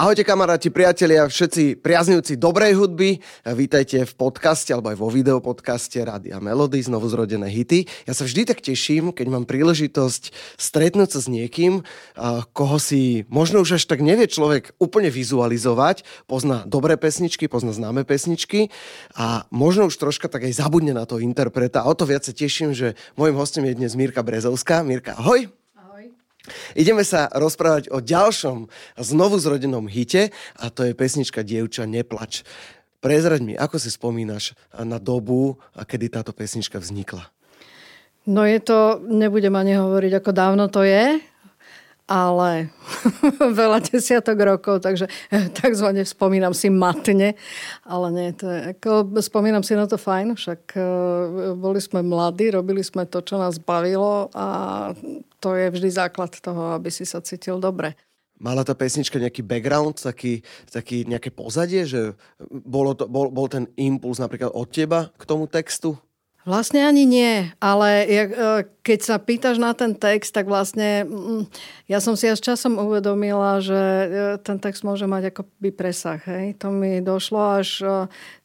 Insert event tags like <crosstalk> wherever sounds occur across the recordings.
Ahojte kamaráti, priatelia, všetci priaznivci dobrej hudby. Vítajte v podcaste alebo aj vo videopodcaste Rádia Melody, znovu zrodené hity. Ja sa vždy tak teším, keď mám príležitosť stretnúť sa s niekým, koho si možno už až tak nevie človek úplne vizualizovať. Pozná dobré pesničky, pozná známe pesničky a možno už troška tak aj zabudne na to interpreta. A o to viac sa teším, že môjim hostom je dnes Mirka Brezovská. Mirka, ahoj. Ideme sa rozprávať o ďalšom znovu zrodenom hite a to je pesnička Dievča, neplač. Prezraď mi, ako si spomínaš na dobu, kedy táto pesnička vznikla? No je to, nebudem ani hovoriť, ako dávno to je, ale <laughs> veľa desiatok rokov, takže <laughs> takzvané spomínam si matne, ale nie, to je, ako, spomínam si na to fajn, však uh, boli sme mladí, robili sme to, čo nás bavilo a to je vždy základ toho, aby si sa cítil dobre. Mala tá pesnička nejaký background, taký, taký nejaké pozadie, že bolo to, bol, bol ten impuls napríklad od teba k tomu textu? Vlastne ani nie, ale e, keď sa pýtaš na ten text, tak vlastne mm, ja som si až časom uvedomila, že e, ten text môže mať akoby presah. Hej. To mi došlo až e,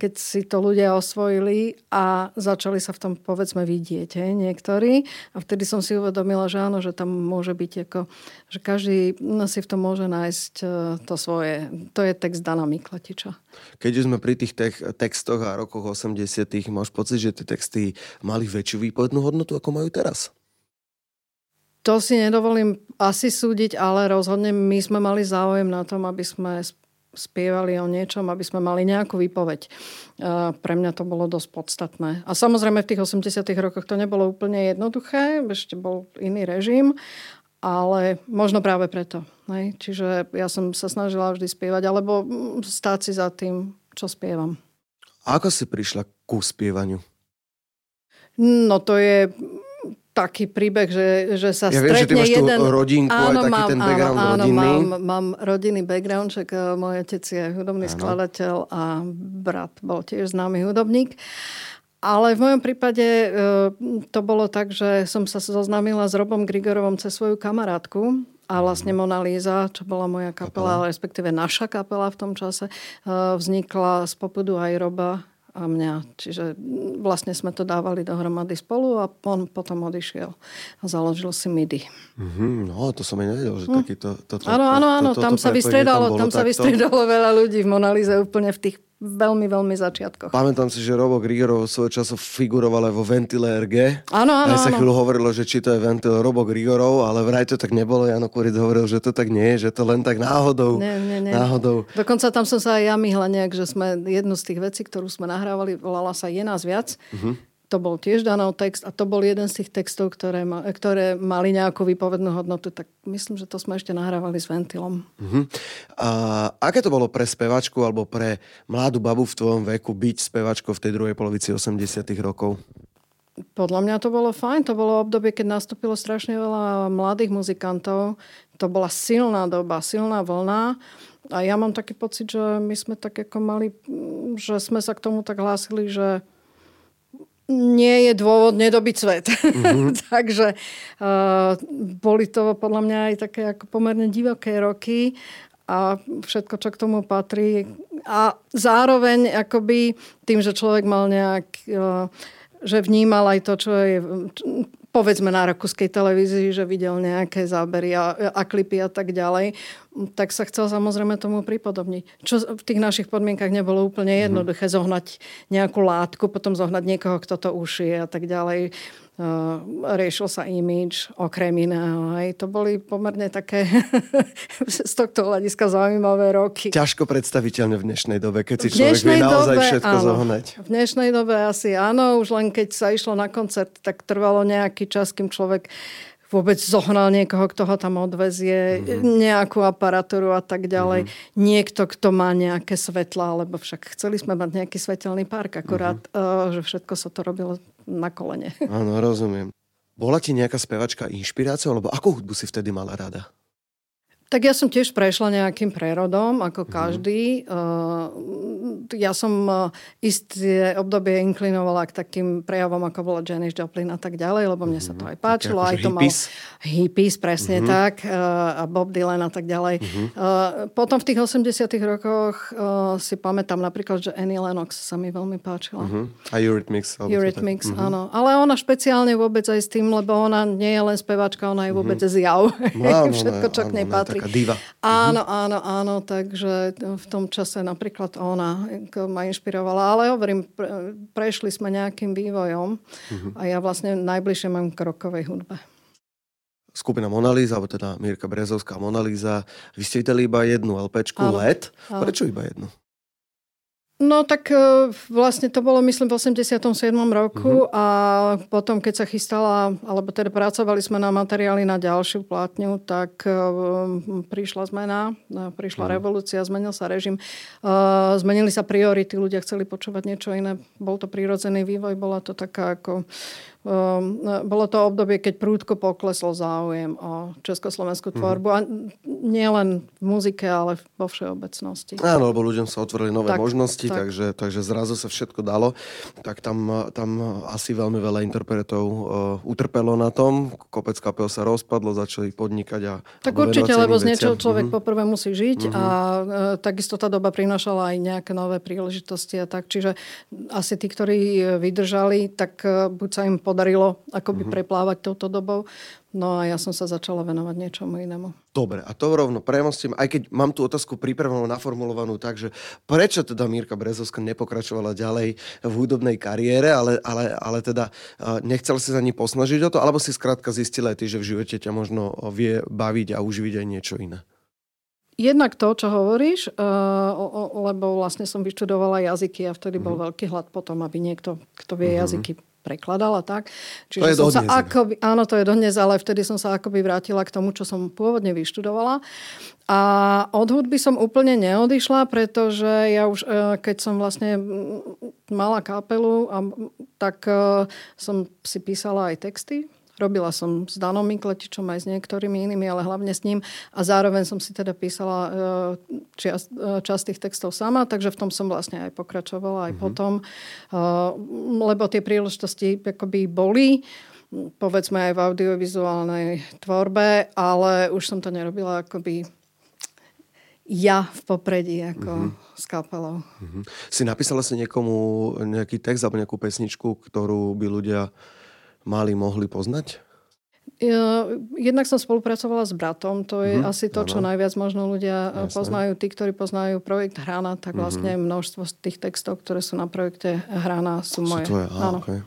keď si to ľudia osvojili a začali sa v tom povedzme vidieť hej, niektorí. A vtedy som si uvedomila, že áno, že tam môže byť ako, že každý si v tom môže nájsť to svoje. To je text Dana Mikletiča. Keď už sme pri tých textoch a rokoch 80 máš pocit, že tie texty mali väčšiu výpovednú hodnotu, ako majú teraz? To si nedovolím asi súdiť, ale rozhodne my sme mali záujem na tom, aby sme spievali o niečom, aby sme mali nejakú výpoveď. Pre mňa to bolo dosť podstatné. A samozrejme v tých 80 rokoch to nebolo úplne jednoduché, ešte bol iný režim, ale možno práve preto. Ne? Čiže ja som sa snažila vždy spievať, alebo stáť si za tým, čo spievam. A ako si prišla ku spievaniu? No to je taký príbeh, že, že sa ja stretne viem, že ty máš jeden... rodinku, áno, aj taký mám, ten background áno, rodinný. Mám, mám rodinný background, však eh, môj otec je hudobný áno. skladateľ a brat bol tiež známy hudobník. Ale v mojom prípade eh, to bolo tak, že som sa zoznámila s Robom Grigorovom cez svoju kamarátku a vlastne Mona Lisa, čo bola moja kapela, kapela. respektíve naša kapela v tom čase, eh, vznikla z popudu aj Roba a mňa. Čiže vlastne sme to dávali dohromady spolu a on potom odišiel a založil si MIDI. Mm-hmm, no, to som aj nevedel, že hm. takýto... Áno, áno, áno, tam sa vystredalo, tam, tam sa vystredalo veľa ľudí v Monalize úplne v tých veľmi, veľmi začiatkoch. Pamätám si, že Robo Grigorov svoj času figuroval aj vo Ventile RG. Áno, áno, Aj sa chvíľu hovorilo, že či to je Ventil Robo Grigorov, ale vraj to tak nebolo. Jano Kuric hovoril, že to tak nie je, že to len tak náhodou. Nie, nie, nie. náhodou. Dokonca tam som sa aj ja myhla nejak, že sme jednu z tých vecí, ktorú sme nahrávali, volala sa Je nás viac. Uh-huh to bol tiež Danov text a to bol jeden z tých textov, ktoré, ma, ktoré mali nejakú výpovednú hodnotu, tak myslím, že to sme ešte nahrávali s ventilom. Uh-huh. A aké to bolo pre spevačku alebo pre mladú babu v tvojom veku byť spevačkou v tej druhej polovici 80 rokov? Podľa mňa to bolo fajn. To bolo obdobie, keď nastúpilo strašne veľa mladých muzikantov. To bola silná doba, silná vlna. A ja mám taký pocit, že my sme tak ako mali, že sme sa k tomu tak hlásili, že nie je dôvod nedobiť svet. Mm-hmm. <laughs> Takže uh, boli to podľa mňa aj také ako pomerne divoké roky a všetko, čo k tomu patrí. A zároveň akoby tým, že človek mal nejak, uh, že vnímal aj to, čo je povedzme na rakúskej televízii, že videl nejaké zábery a, a klipy a tak ďalej, tak sa chcel samozrejme tomu pripodobniť. Čo v tých našich podmienkach nebolo úplne mhm. jednoduché zohnať nejakú látku, potom zohnať niekoho, kto to ušije a tak ďalej. Uh, riešil sa image, okrem iného. Hej. To boli pomerne také <laughs> z tohto hľadiska zaujímavé roky. Ťažko predstaviteľne v dnešnej dobe, keď si človek vie naozaj dobe, všetko áno. zohnať. V dnešnej dobe asi áno, už len keď sa išlo na koncert, tak trvalo nejaký čas, kým človek vôbec zohnal niekoho, kto ho tam odvezie, mm-hmm. nejakú aparatúru a tak ďalej. Mm-hmm. Niekto, kto má nejaké svetla, lebo však chceli sme mať nejaký svetelný park, akorát, mm-hmm. uh, že všetko sa to robilo na kolene. Áno, rozumiem. Bola ti nejaká spevačka inšpiráciou, alebo akú hudbu si vtedy mala rada? Tak ja som tiež prešla nejakým prerodom, ako mhm. každý. Mm. ja som isté obdobie inklinovala k takým prejavom, ako bola Janis Joplin a tak ďalej, lebo mne sa to aj mhm. páčilo. Aj to hippies. mal hippies, presne uh-huh. tak, a Bob Dylan a tak ďalej. Uh-huh. Potom v tých 80 rokoch si pamätám napríklad, že Annie Lennox sa mi veľmi páčila. Uh-huh. A Eurythmics. Eurythmics, uh-huh. áno. Ale ona špeciálne vôbec aj s tým, lebo ona nie je len speváčka, ona je vôbec uh-huh. zjav. No, <laughs> Všetko, čo k nej patrí. Áno, áno, áno, takže v tom čase napríklad ona ma inšpirovala. Ale hovorím, pre, prešli sme nejakým vývojom uh-huh. a ja vlastne najbližšie mám k rokovej hudbe skupina Monalíza, alebo teda Mírka Brezovská Monalíza. Vy ste videli iba jednu LPčku LED. Prečo iba jednu? No tak e, vlastne to bolo myslím v 87. roku uh-huh. a potom keď sa chystala, alebo teda pracovali sme na materiály na ďalšiu plátňu, tak uh, prišla zmena, uh, prišla uh-huh. revolúcia, zmenil sa režim, uh, zmenili sa priority, ľudia chceli počúvať niečo iné. Bol to prírodzený vývoj, bola to taká ako bolo to obdobie, keď prúdko poklesol záujem o československú mhm. tvorbu. Mm. A nielen v muzike, ale vo všeobecnosti. Áno, lebo ľuďom sa otvorili nové tak, možnosti, tak. Takže, takže zrazu sa všetko dalo. Tak tam, tam asi veľmi veľa interpretov uh, utrpelo na tom. Kopec kapel sa rozpadlo, začali podnikať a Tak určite, lebo z niečoho človek mm-hmm. poprvé musí žiť mm-hmm. a uh, takisto tá doba prinašala aj nejaké nové príležitosti a tak. Čiže asi tí, ktorí vydržali, tak uh, buď sa im podarilo akoby uh-huh. preplávať touto dobou. No a ja som sa začala venovať niečomu inému. Dobre, a to rovno premostím, aj keď mám tú otázku pripravenú, naformulovanú tak, že prečo teda Mírka Brezovská nepokračovala ďalej v hudobnej kariére, ale, ale, ale teda nechcel si sa ani posnažiť o to, alebo si skrátka zistila aj ty, že v živote ťa možno vie baviť a uživiť aj niečo iné? Jednak to, čo hovoríš, lebo vlastne som vyštudovala jazyky a vtedy bol mm-hmm. veľký hlad potom, aby niekto, kto vie mm-hmm. jazyky, prekladal a tak. Čiže to je som sa akoby, áno, to je dodnes, ale vtedy som sa akoby vrátila k tomu, čo som pôvodne vyštudovala. A od hudby som úplne neodišla, pretože ja už, e, keď som vlastne mala kapelu, tak e, som si písala aj texty Robila som s Danom Mikletičom aj s niektorými inými, ale hlavne s ním. A zároveň som si teda písala e, čas, e, časť tých textov sama, takže v tom som vlastne aj pokračovala aj mm-hmm. potom. E, lebo tie príležitosti akoby boli povedzme aj v audiovizuálnej tvorbe, ale už som to nerobila akoby ja v popredí ako mm-hmm. s kapelou. Mm-hmm. Si napísala si niekomu nejaký text alebo nejakú pesničku, ktorú by ľudia mali, mohli poznať? Jednak som spolupracovala s bratom, to je mm-hmm, asi to, čo ano. najviac možno ľudia Jasne. poznajú. Tí, ktorí poznajú projekt Hrana, tak mhm. vlastne mm-hmm. množstvo z tých textov, ktoré sú na projekte Hrana, sú, sú moje. Tvoje, áno. Okay.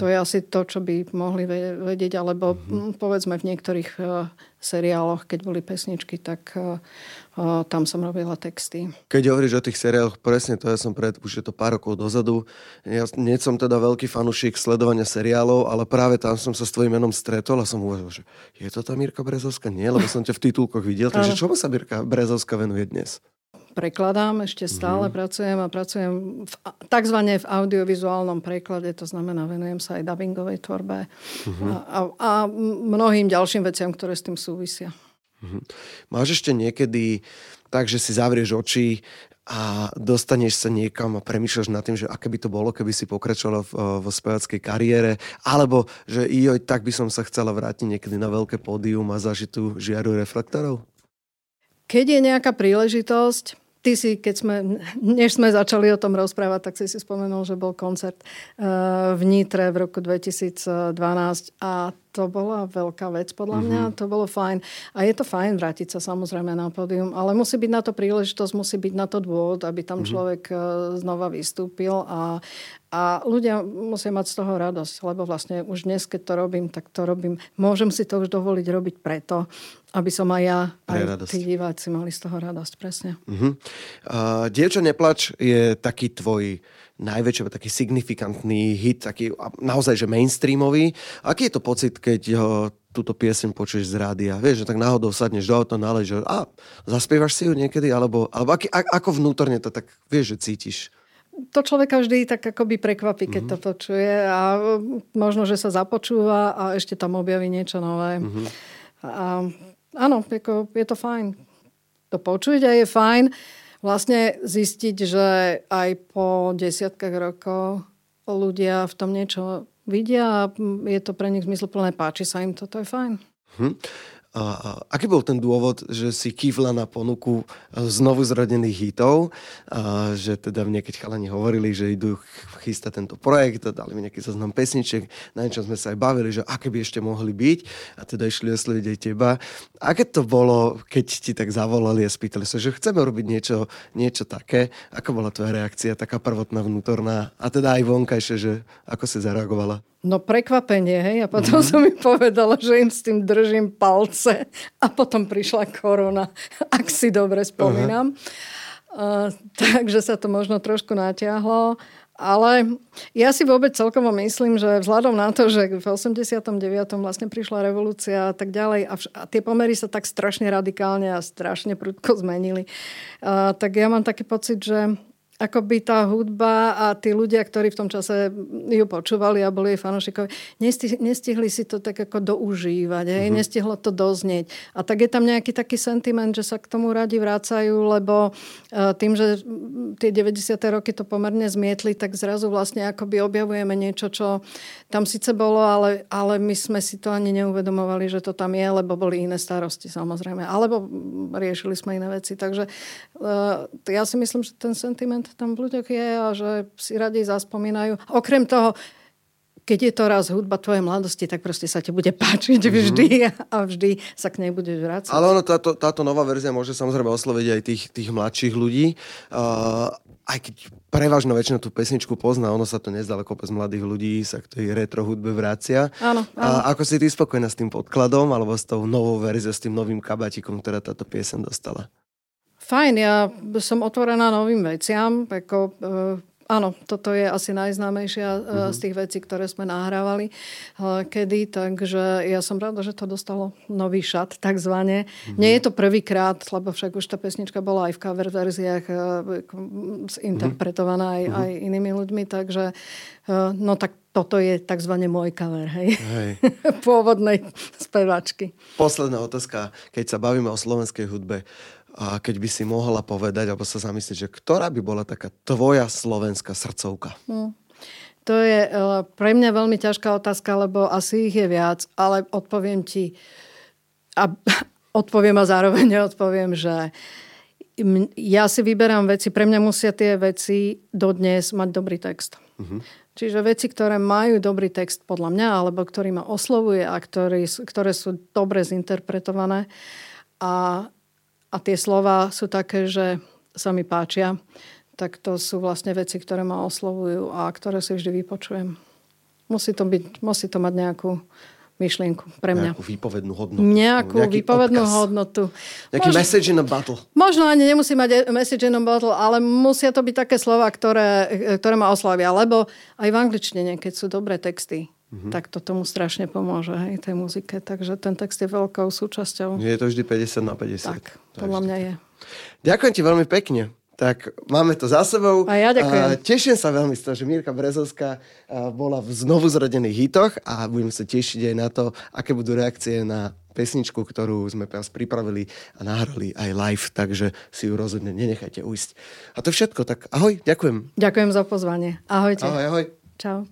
To je asi to, čo by mohli vedieť, alebo mm-hmm. povedzme v niektorých uh, seriáloch, keď boli pesničky, tak uh, uh, tam som robila texty. Keď hovoríš o tých seriáloch, presne to ja som pred, už je to pár rokov dozadu. Ja nie som teda veľký fanúšik sledovania seriálov, ale práve tam som sa s tvojím menom stretol a som uvažoval, že je to tá Mirka Brezovská? Nie, lebo som ťa v titulkoch videl. Takže čomu sa Mirka Brezovská venuje dnes? Prekladám, ešte stále mm-hmm. pracujem a pracujem v, takzvané v audiovizuálnom preklade, to znamená venujem sa aj dubbingovej tvorbe mm-hmm. a, a, a mnohým ďalším veciam, ktoré s tým súvisia. Mm-hmm. Máš ešte niekedy tak, že si zavrieš oči a dostaneš sa niekam a premýšľaš nad tým, že aké by to bolo, keby si pokračovala v, v spevackej kariére, alebo že joj, tak by som sa chcela vrátiť niekedy na veľké pódium a zažiť tú žiaru reflektorov? Keď je nejaká príležitosť, Ty si, keď sme, než sme začali o tom rozprávať, tak si si spomenul, že bol koncert eh, v Nitre v roku 2012 a to bola veľká vec podľa mňa, mm-hmm. to bolo fajn. A je to fajn vrátiť sa samozrejme na pódium, ale musí byť na to príležitosť, musí byť na to dôvod, aby tam mm-hmm. človek eh, znova vystúpil a, a ľudia musia mať z toho radosť, lebo vlastne už dnes, keď to robím, tak to robím. Môžem si to už dovoliť robiť preto, aby som aj ja, aj tí diváci mali z toho radosť, presne. Uh-huh. Uh, Dievča neplač je taký tvoj najväčší, taký signifikantný hit, taký naozaj, že mainstreamový. Aký je to pocit, keď ho, túto piesň počuješ z rádia? Vieš, že tak náhodou sadneš do auta, nalež, že a zaspievaš si ju niekedy, alebo, alebo aký, ako vnútorne to tak, vieš, že cítiš? To človeka vždy tak akoby prekvapí, keď mm-hmm. to počuje a možno, že sa započúva a ešte tam objaví niečo nové. Mm-hmm. A, áno, ako, je to fajn. To počuť a je fajn vlastne zistiť, že aj po desiatkách rokov ľudia v tom niečo vidia a je to pre nich zmysluplné, páči sa im to, to je fajn. Hm. A, a, aký bol ten dôvod, že si kývla na ponuku e, znovu zrodených hitov, a, že teda mne keď chalani hovorili, že idú chystať tento projekt, dali mi nejaký zoznam pesniček, na niečom sme sa aj bavili, že aké by ešte mohli byť a teda išli osloviť aj teba. Aké to bolo, keď ti tak zavolali a spýtali sa, že chceme robiť niečo, niečo také? Ako bola tvoja reakcia, taká prvotná vnútorná a teda aj vonkajšie, že ako si zareagovala? No prekvapenie, hej. A potom mm-hmm. <laughs> som mi povedala, že im s tým držím palce. A potom prišla korona, <laughs> ak si dobre spomínam. Uh-huh. Uh, takže sa to možno trošku natiahlo. Ale ja si vôbec celkovo myslím, že vzhľadom na to, že v 89. vlastne prišla revolúcia a tak ďalej a, vš- a tie pomery sa tak strašne radikálne a strašne prudko zmenili, uh, tak ja mám taký pocit, že akoby tá hudba a tí ľudia, ktorí v tom čase ju počúvali a boli jej fanúšikovia, nestihli, nestihli si to tak ako doužívať, hej? Uh-huh. nestihlo to doznieť. A tak je tam nejaký taký sentiment, že sa k tomu radi vrácajú, lebo uh, tým, že tie 90. roky to pomerne zmietli, tak zrazu vlastne akoby objavujeme niečo, čo tam síce bolo, ale, ale my sme si to ani neuvedomovali, že to tam je, lebo boli iné starosti samozrejme. Alebo riešili sme iné veci. Takže uh, ja si myslím, že ten sentiment tam v je a že si radi zaspomínajú. Okrem toho, keď je to raz hudba tvojej mladosti, tak proste sa ti bude páčiť mm-hmm. vždy a vždy sa k nej budeš vrácať. Ale ono, táto, táto nová verzia môže samozrejme osloviť aj tých, tých mladších ľudí. Uh, aj keď prevažná väčšina tú pesničku pozná, ono sa to nezdá, ale kopec mladých ľudí sa k tej retro hudbe vracia. Áno, áno. A ako si ty spokojná s tým podkladom alebo s tou novou verziou, s tým novým kabatikom, ktorá táto piesen dostala? Fajn, ja som otvorená novým veciam. Ako, uh, áno, toto je asi najznámejšia uh, z tých vecí, ktoré sme nahrávali uh, kedy, takže ja som rada, že to dostalo nový šat, takzvané. Uh-huh. Nie je to prvýkrát, lebo však už tá pesnička bola aj v cover verziách uh, interpretovaná aj, uh-huh. aj inými ľuďmi, takže uh, no tak toto je tzv. môj cover, hej? hej. <laughs> Pôvodnej spevačky. Posledná otázka, keď sa bavíme o slovenskej hudbe. A keď by si mohla povedať, alebo sa zamyslieť, že ktorá by bola taká tvoja slovenská srdcovka? Hmm. To je uh, pre mňa veľmi ťažká otázka, lebo asi ich je viac, ale odpoviem ti a <laughs> odpoviem a zároveň neodpoviem, že ja si vyberám veci, pre mňa musia tie veci dodnes mať dobrý text. Uh-huh. Čiže veci, ktoré majú dobrý text podľa mňa, alebo ktorý ma oslovuje a ktorý, ktoré sú dobre zinterpretované a a tie slova sú také, že sa mi páčia, tak to sú vlastne veci, ktoré ma oslovujú a ktoré si vždy vypočujem. Musí to, byť, musí to mať nejakú myšlienku pre mňa. Nejakú výpovednú hodnotu. Nejakú výpovednú odkaz. hodnotu. Nejaký možno, message in a battle. Možno ani nemusí mať message in a battle, ale musia to byť také slova, ktoré, ktoré ma oslavia. Lebo aj v angličtine, keď sú dobré texty, Mm-hmm. tak to tomu strašne pomôže, hej, tej muzike. Takže ten text je veľkou súčasťou. Je to vždy 50 na 50. Tak, podľa mňa je. Ďakujem ti veľmi pekne. Tak máme to za sebou. A ja ďakujem. A teším sa veľmi z toho, že Mírka Brezovská bola v znovu zrodených hitoch a budem sa tešiť aj na to, aké budú reakcie na pesničku, ktorú sme teraz pripravili a nahrali aj live, takže si ju rozhodne nenechajte ujsť. A to všetko, tak ahoj, ďakujem. Ďakujem za pozvanie. Ahojte. Ahoj, ahoj. Čau.